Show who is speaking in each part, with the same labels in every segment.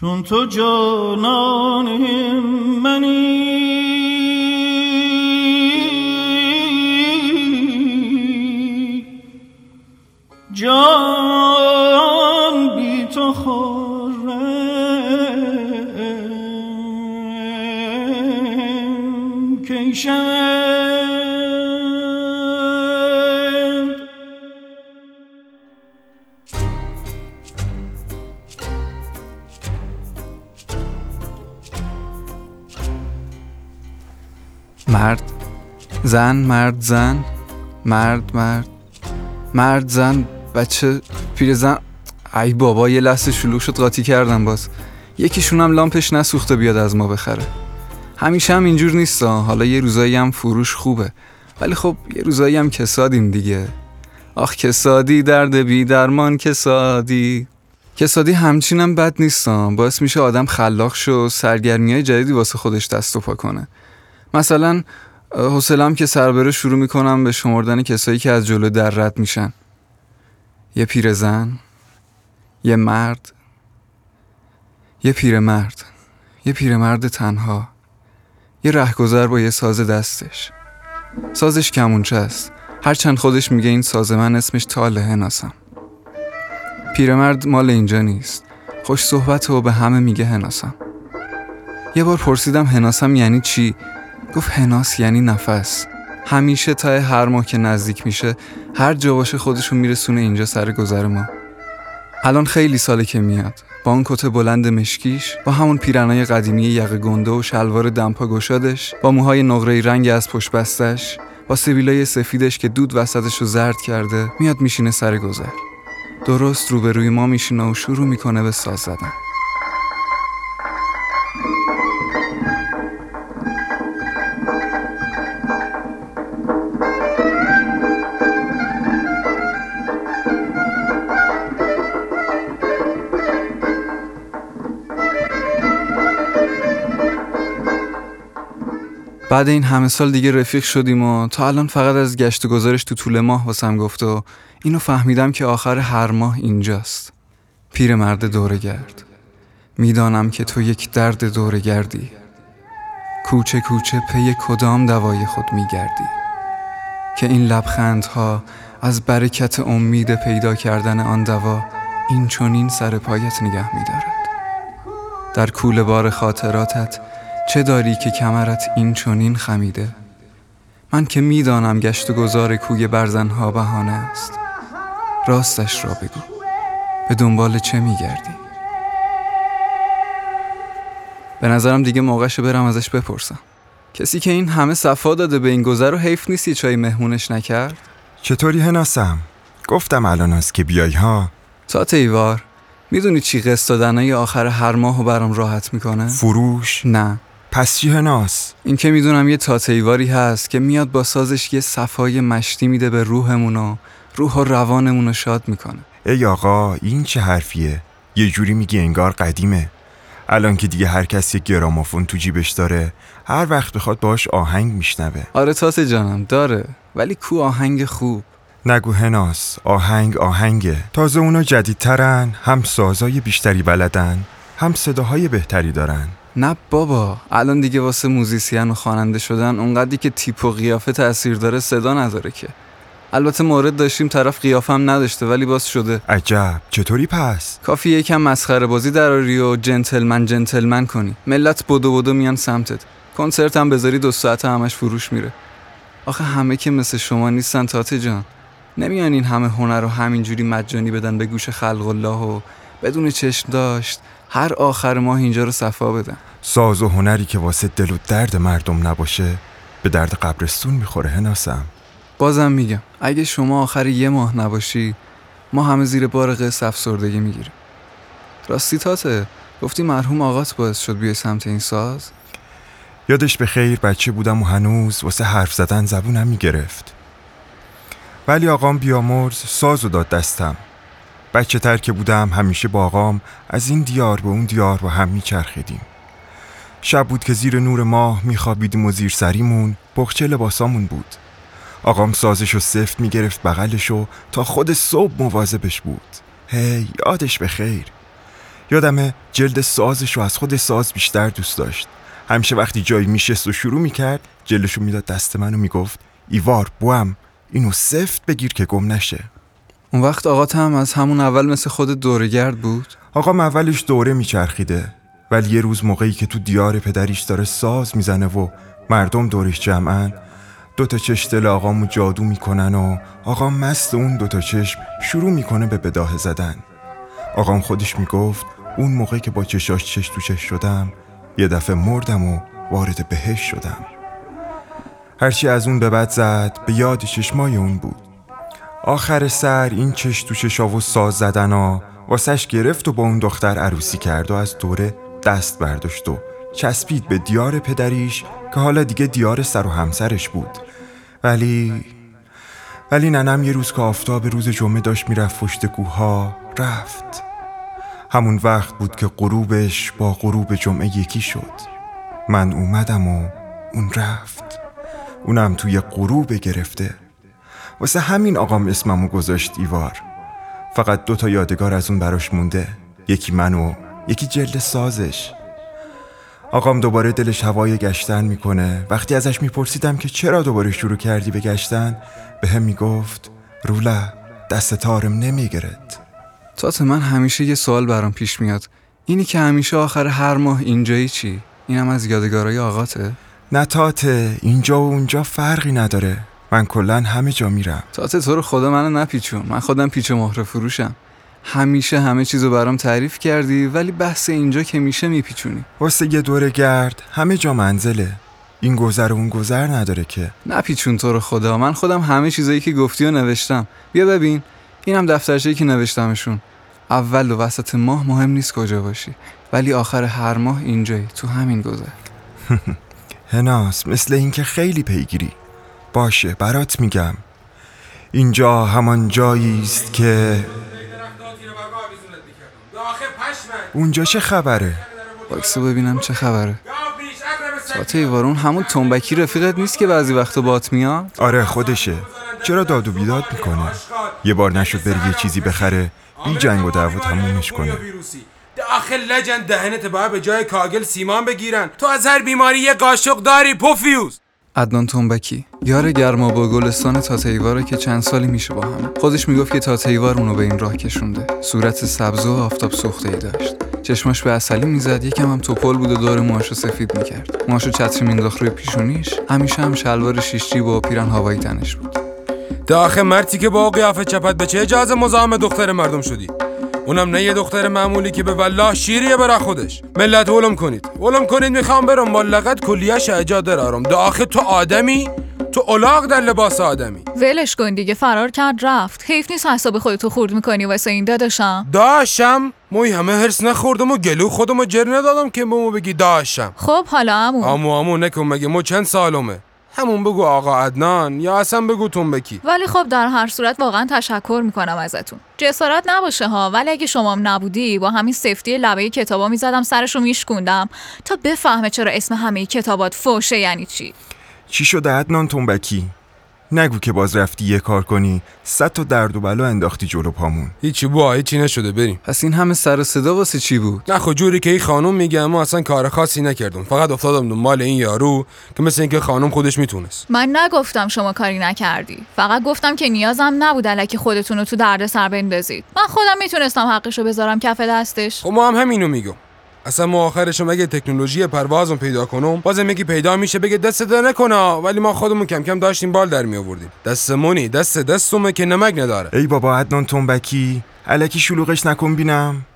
Speaker 1: چون تو جانان منی.
Speaker 2: مرد زن مرد زن مرد مرد مرد زن بچه پیرزن ای بابا یه لحظه شلوغ شد قاطی کردم باز. یکیشون هم لامپش نسوخته بیاد از ما بخره. همیشه هم اینجور نیست حالا یه روزایی هم فروش خوبه. ولی خب یه روزایی هم کسادیم دیگه. آخ کسادی درد بی درمان کسادی. کسادی همچینم بد نیستم باعث میشه آدم خلاق شو سرگرمی های جدیدی واسه خودش دست و پا کنه. مثلا حوصلم که سربره شروع می‌کنم به شمردن کسایی که از جلو در رد میشن. یه پیرزن یه مرد یه پیرمرد یه پیرمرد تنها یه رهگذر با یه ساز دستش. سازش کمونچه است. هرچند خودش میگه این ساز من اسمش تاله هناسم پیرمرد مال اینجا نیست. خوش صحبت و به همه میگه هناسم یه بار پرسیدم هناسم یعنی چی؟ گفت هناس یعنی نفس. همیشه تا هر ماه که نزدیک میشه هر جا باشه خودشو میرسونه اینجا سر گذر ما. الان خیلی ساله که میاد. با اون کت بلند مشکیش با همون پیرنای قدیمی یقه گنده و شلوار دمپا گشادش با موهای نقره رنگ از پشت بستش با سبیلای سفیدش که دود وسطش رو زرد کرده میاد میشینه سر گذر. درست روبروی ما میشینه و شروع می‌کنه به ساز زدن. بعد این همه سال دیگه رفیق شدیم و تا الان فقط از گشت و گذارش تو طول ماه واسم گفت و اینو فهمیدم که آخر هر ماه اینجاست. مرد دوره گرد می‌دانم که تو یک درد دوره گردی کوچه کوچه پی کدام دوای خود میگردی. که این لبخندها از برکت امید پیدا کردن آن دوا این چونین سر پایت نگه میدارد. در کول بار خاطراتت چه داری که کمرت این چونین خمیده؟ من که می‌دانم گشت و گذار کوی برزنها بهانه است. راستش را بگو. به دنبال چه میگردی؟ به نظرم دیگه موقعش برم ازش بپرسم. کسی که این همه صفا داده به این گذر و حیف نیست یه چای مهمونش نکرد؟
Speaker 3: چطوری هناسم گفتم الان است که بیای ها؟
Speaker 2: تا تیوار. می‌دونی چی قسط دادنای آخر هر ماه برام راحت می‌کنه؟
Speaker 3: فروش؟
Speaker 2: نه.
Speaker 3: پس چی هناس؟
Speaker 2: این که می‌دونم یه تاتیواری هست که میاد با سازش یه صفای مشتی میده به روحمون و روح و روانمون رو شاد می‌کنه.
Speaker 3: ای آقا این چه حرفیه؟ یه جوری میگی انگار قدیمه. الان که دیگه هر کس یه گرامافون تو جیبش داره هر وقت بخواد باش آهنگ میشنوه.
Speaker 2: آره تاسه جانم داره. ولی کو آهنگ خوب؟
Speaker 3: نگو هناس آهنگ آهنگه. تازه اونا جدیدترن هم سازای بیشتری بلدن هم صداهای بهتری دارن.
Speaker 2: نه بابا الان دیگه واسه موزیسین و خواننده شدن اونقدری که تیپ و قیافه تاثیر داره صدا نداره که. البته مورد داشتیم طرف قیافه هم نداشته ولی باز شده.
Speaker 3: عجب چطوری پس؟
Speaker 2: کافی یکم مسخره بازی دراری و جنتلمن جنتلمن کنی. ملت بدو بدو میان سمتت. کنسرت هم بذاری دو ساعت همش فروش میره. آخه همه که مثل شما نیستن تاته جان. نمیان این همه هنر رو همینجوری مجانی بدن به گوش خلق الله و بدون چشم داشت هر آخر ماه اینجا رو صفا بدن.
Speaker 3: ساز و هنری که واسه دل و درد مردم نباشه به درد قبرستون می‌خوره هناسم
Speaker 2: بازم میگم اگه شما آخر یه ماه نباشی ما همه زیر بار قصه افسردگی می‌گیریم. راستی تاته گفتی مرحوم آقات باعث شد بیای سمت این ساز؟
Speaker 3: یادش به خیر بچه بودم و هنوز واسه حرف زدن زبونم می‌گرفت. ولی آقام بیامرز ساز و داد دستم. بچه تر که بودم همیشه با آقام از این دیار به اون دیار با هم میچرخیدیم. شب بود که زیر نور ماه میخوابیدیم و زیر سریمون بخچه لباسامون بود. آقام سازش و سفت می‌گرفت بغلشو تا خود صبح مواظبش بود. هی یادش به خیر. یادمه جلد سازش رو از خود ساز بیشتر دوست داشت. همیشه وقتی جایی میشست و شروع می‌کرد جلدشو می‌داد دست من و می‌گفت ایوار بوم اینو سفت بگیر که گم نشه.
Speaker 2: اون وقت آقا هم از همون اول مثل خود دورگرد بود؟
Speaker 3: آقام اولش دوره میچرخیده. ولی یه روز موقعی که تو دیار پدریش داره ساز می‌زنه و مردم دورش جمعن دوتا چش دل آقامو جادو می‌کنن و آقام مست اون دوتا چشم شروع می‌کنه به بداه زدن. آقام خودش می‌گفت اون موقع که با چشاش چش تو چش شدم یه دفعه مردم و وارد بهش شدم. هرچی از اون به بعد زد به یاد چشمای اون بود. آخر سر این چش تو چشا و ساز زدن ها واسش گرفت و با اون دختر عروسی کرد و از دوره دست برداشت و چسبید به دیار پدریش که حالا دیگه دیار سر و همسرش بود. ولی ولی ننم یه روز که آفتاب روز جمعه داشت می‌رفت پشت کوها رفت. همون وقت بود که غروبش با غروب جمعه یکی شد. من اومدم و اون رفت. اونم توی غروب گرفته. واسه همین آقام اسممو گذاشت ایوار. فقط دو تا یادگار از اون براش مونده. یکی من و یکی جلد سازش. آقام دوباره دلش هوای گشتن می‌کنه. وقتی ازش میپرسیدم که چرا دوباره شروع کردی به گشتن به هم می‌گفت رولا دست تارم نمیگرد.
Speaker 2: تات من همیشه یه سوال برام پیش میاد. اینی که همیشه آخر هر ماه اینجایی چی؟ اینم از یادگارای آقاته؟
Speaker 3: نه تاته اینجا و اونجا فرقی نداره. من کلا همه جا میرم.
Speaker 2: تات تو رو خدا منو نپیچون. من خودم پیچ مهره فروشم. همیشه همه چیزو برام تعریف کردی ولی بحث اینجا که میشه میپیچونی.
Speaker 3: واسه یه دوره گرد همه جا منزله. این گذر و اون گذر نداره که.
Speaker 2: نپیچون تو رو خدا من خودم همه چیزایی که گفتی و نوشتم. بیا ببین اینم دفترچه‌ای که نوشتمشون. اول و وسط ماه مهم نیست کجا باشی ولی آخر هر ماه اینجایی تو همین گذر.
Speaker 3: هناس مثل اینکه خیلی پیگیری. باشه برات میگم. اینجا همان جایی است که اونجا چه خبره؟
Speaker 2: باکسو ببینم چه خبره. تاته ایوارون همون تنبکی رفیقت نیست که بعضی وقتا بات میاد؟
Speaker 3: آره خودشه. چرا داد و بیداد می‌کنه؟ یه بار نشد بری یه چیزی بخره بی جنگ و دعوا تمومش کنه.
Speaker 4: آخه لجن دهنت باید به جای کاگل سیمان بگیرن. تو از هر بیماری یه قاشق داری پوفیوز.
Speaker 2: عدنان تنبکی. یار گرما با گلستان تاتیواره که چند سالی میشه با هم. خودش می‌گفت که تاتیوار اونو به این راه کشونده. صورت سبز و آفتاب سوخته ای داشت. چشماش به اصلی می‌زد یکم هم توپل بود و دور موهاشو سفید می‌کرد. موهاشو چتری مینداخت روی پیشونیش. همیشه هم شلوار شیشتی با پیرن هوایی تنش بود.
Speaker 4: داخل مرتی که با قیافه چپت به چه اجازه مزاحم دختر مردم شدی؟ اونم نه یه دختر معمولی که به والله شیریه برا خودش. ملت علم کنید. علم کنید می‌خوام برم. لغت کلیش اجا دارم. داخل تو آدمی تو الاغ در لباس آدمی.
Speaker 5: ولش کن دیگه. فرار کرد رفت. حیف نیست حساب خودتو خورد می‌کنی واسه این داداشم.
Speaker 4: داشم. موی همه هرس نخوردم و گلو خودمو جر ندادم که بمو بگی داشم.
Speaker 5: خب حالا امو
Speaker 4: آمو آمو نکن مگه مو چند سالمه؟ همون بگو آقا عدنان یا اصلا بگو تنبکی
Speaker 5: ولی خب در هر صورت واقعا تشکر می‌کنم ازتون. جسارت نباشه ها ولی اگه شما نبودی با همین سفتی لبه کتابا می‌زدم سرشو میشکوندم. تا بفهمه چرا اسم همه کتابات فوشه یعنی چی؟
Speaker 3: چی شده عدنان تنبکی نگو که باز رفتی یه کار کنی. صد تا درد و بلا انداختی جلو پامون.
Speaker 4: هیچی با هیچی نشده بریم.
Speaker 2: پس این همه سر و صدا واسه چی بود؟
Speaker 4: نه خب جوری که این خانم میگه اما اصلا کار خاصی نکردم. فقط افتادم دنبال این یارو که مثل اینکه خانم خودش می‌تونست.
Speaker 5: من نگفتم شما کاری نکردی. فقط گفتم که نیازم نبود الکی خودتون رو تو درد سر بندازید. من خودم می‌تونستم حقشو بذارم کف دستش.
Speaker 4: خب ما هم همینو میگم. اصلا ما آخرش اگه تکنولوژی پروازم پیدا کنم؟ بازم یکی پیدا میشه بگه دست در نکنه ولی ما خودمون کم کم داشتیم بال در می آوردیم دستمونی دست دستمه که نمک نداره.
Speaker 3: ای بابا عدنان تنبکی علکی شلوغش نکن بینم.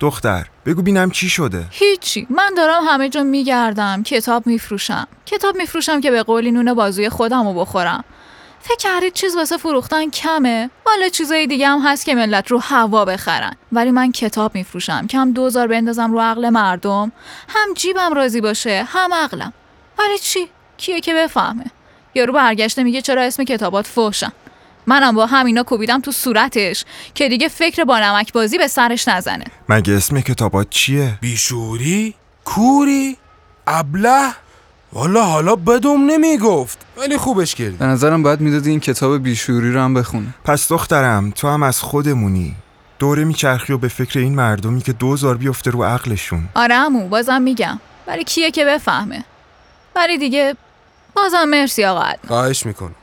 Speaker 3: دختر بگو بینم چی شده.
Speaker 5: هیچی من دارم همه جا میگردم. کتاب میفروشم. کتاب میفروشم که به قولی نون بازوی خودم رو بخورم. فکر کردید چیز واسه فروختن کمه؟ والا چیزای دیگه هم هست که ملت رو هوا بخرن. ولی من کتاب میفروشم که هم دوزار بندازم رو عقل مردم. هم جیبم راضی باشه هم عقلم. ولی چی؟ کیه که بفهمه؟ یارو برگشته میگه چرا اسم کتابات فوشن منم با همینا کوبیدم تو صورتش که دیگه فکر با نمک بازی به سرش نزنه.
Speaker 3: مگه اسم کتابات چیه؟
Speaker 4: بیشوری؟ کوری؟ ابله؟ والا حالا بدوم نمی‌گفت. ولی خوبش کردی.
Speaker 2: به نظرم باید می‌دادی این کتاب بیشوری رو هم بخونه.
Speaker 3: پس دخترم تو هم از خودمونی. دوره میچرخی و به فکر این مردمی که دوزار بیفته رو عقلشون.
Speaker 5: آره امو بازم میگم. ولی کیه که بفهمه؟ ولی دیگه بازم مرسی آقا عدنان.
Speaker 4: خواهش می‌کنم.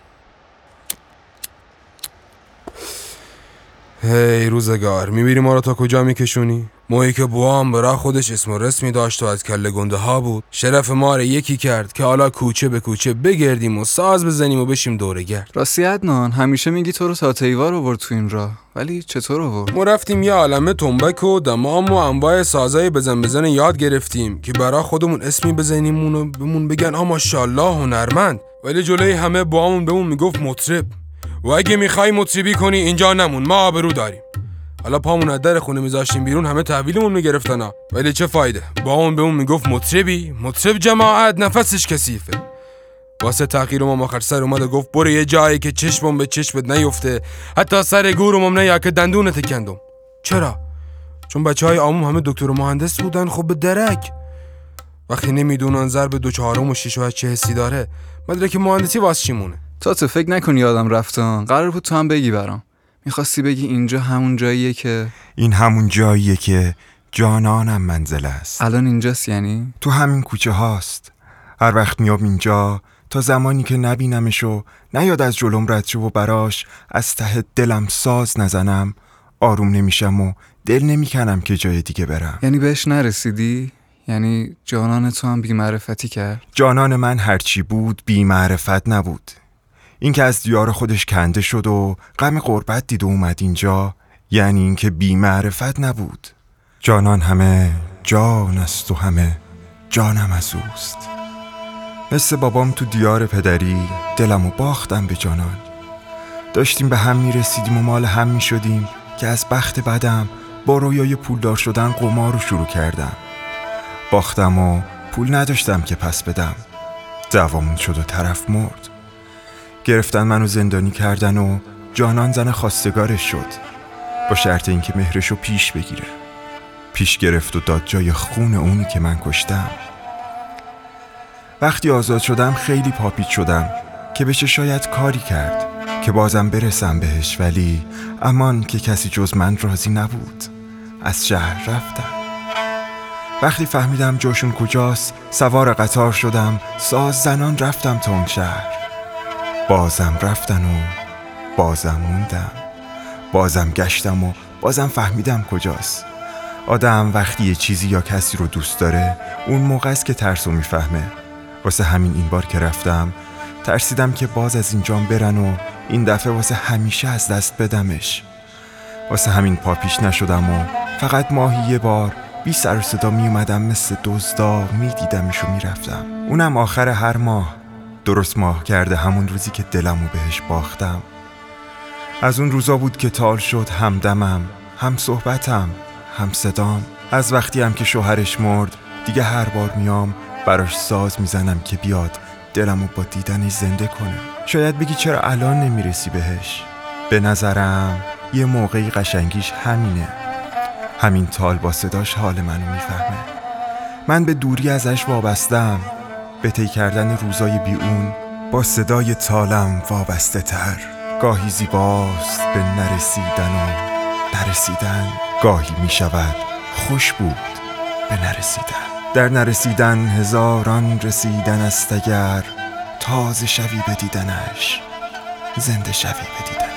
Speaker 4: هی روزگار می‌بینی ما رو تا کجا میکشونی؟ مویی که بوام برا خودش اسم و رسمی داشت و از کله گنده ها بود شرف ما رو یکی کرد که حالا کوچه به کوچه بگردیم و ساز بزنیم و بشیم دوره گرد.
Speaker 2: راستی عدنان همیشه میگی تو رو تا تیوار آورد تو این راه ولی چطور آورد؟
Speaker 4: ما رفتیم یه عالمه تنبک و دمام و انواع سازای بزن بزن یاد گرفتیم که برا خودمون اسمی بزنیم و بهمون بگن آ ماشاءالله هنرمند. ولی جلوی همه بامون بهمون می‌گفت مطرب. و اگه می‌خوای مطربی کنی اینجا نمون ما آبرو داریم. حالا پامون در خونه میذاشتیم بیرون همه تحویلمون می‌گرفتن. ولی چه فایده؟ بامون بهمون می‌گفت مطربی مطرب جماعت نفسش کثیفه. واسه تغییر ما آخر سر اومد و گفت برو یه جایی که چشمم به چشمت نیفته. حتی سر گورم نیا که دندونت کندم. چرا؟ چون بچه های آموم همه دکتر و مهندس بودن خب به درک. وقتی نمی‌دونن ضرب دو چهارم و شیش و چه حسی داره مدرک مهندسی واسه چی مونه؟
Speaker 2: تا تو فکر نکنی یادم رفتن. قرار بود تو هم بگی برام. می‌خواستی بگی اینجا همون جاییه که
Speaker 3: این همون جاییه که جانانم منزل است.
Speaker 2: الان اینجاست یعنی؟
Speaker 3: تو همین کوچه هاست. هر وقت میام اینجا تا زمانی که نبینمش و نیاد از جلوم رد شو و براش از ته دلم ساز نزنم آروم نمیشم و دل نمی‌کنم که جای دیگه برم.
Speaker 2: یعنی بهش نرسیدی؟ یعنی جانان تو هم بیمعرفتی کرد؟
Speaker 3: جانان من هرچی بود بی معرفت نبود. اینکه از دیار خودش کنده شد و غم غربت دید و اومد اینجا یعنی اینکه بی معرفت نبود. جانان همه جان است و همه جانم از اوست. مثل بابام تو دیار پدری دلم و باختم به جانان. داشتیم به هم می‌رسیدیم و مال هم می‌شدیم که از بخت بدم با رویای پولدار شدن قمار رو شروع کردم. باختم و پول نداشتم که پس بدم. دوامون شد و طرف مرد. گرفتن منو زندانی کردن و جانان زن خواستگارش شد. با شرط اینکه مهرشو پیش بگیره. پیش گرفت و داد جای خون اونی که من کشتم. وقتی آزاد شدم خیلی پاپیت شدم که بشه شاید کاری کرد که بازم برسم بهش ولی امان که کسی جز من راضی نبود. از شهر رفتم. وقتی فهمیدم جاشون کجاست سوار قطار شدم ساز زنان رفتم تا اون شهر. بازم رفتن و بازم موندم. بازم گشتم و بازم فهمیدم کجاست. آدم وقتی یه چیزی یا کسی رو دوست داره اون موقع است که ترسو می‌فهمه. واسه همین این بار که رفتم ترسیدم که باز از اینجام برن و این دفعه واسه همیشه از دست بدمش. واسه همین پا پیش نشدم و فقط ماهی یه بار بی سر و صدا می اومدم مثل دزدا می دیدمش و می رفتم اونم آخر هر ماه. درست ماه کرده همون روزی که دلمو بهش باختم. از اون روزا بود که تال شد همدمم هم صحبتم هم صدام. از وقتی هم که شوهرش مرد دیگه هر بار میام براش ساز می‌زنم که بیاد دلمو با دیدنش زنده کنه. شاید بگی چرا الان نمی‌رسی بهش؟ به نظرم یه موقعی قشنگیش همینه. همین تال با صداش حال منو می‌فهمه. من به دوری ازش وابستم. به طی کردن روزای بی اون با صدای تالم وابسته تر. گاهی زیباست به نرسیدن و نرسیدن. گاهی می شود خوش بود به نرسیدن. در نرسیدن هزاران رسیدن است اگر تازه شوی به دیدنش زنده شوی به دیدنش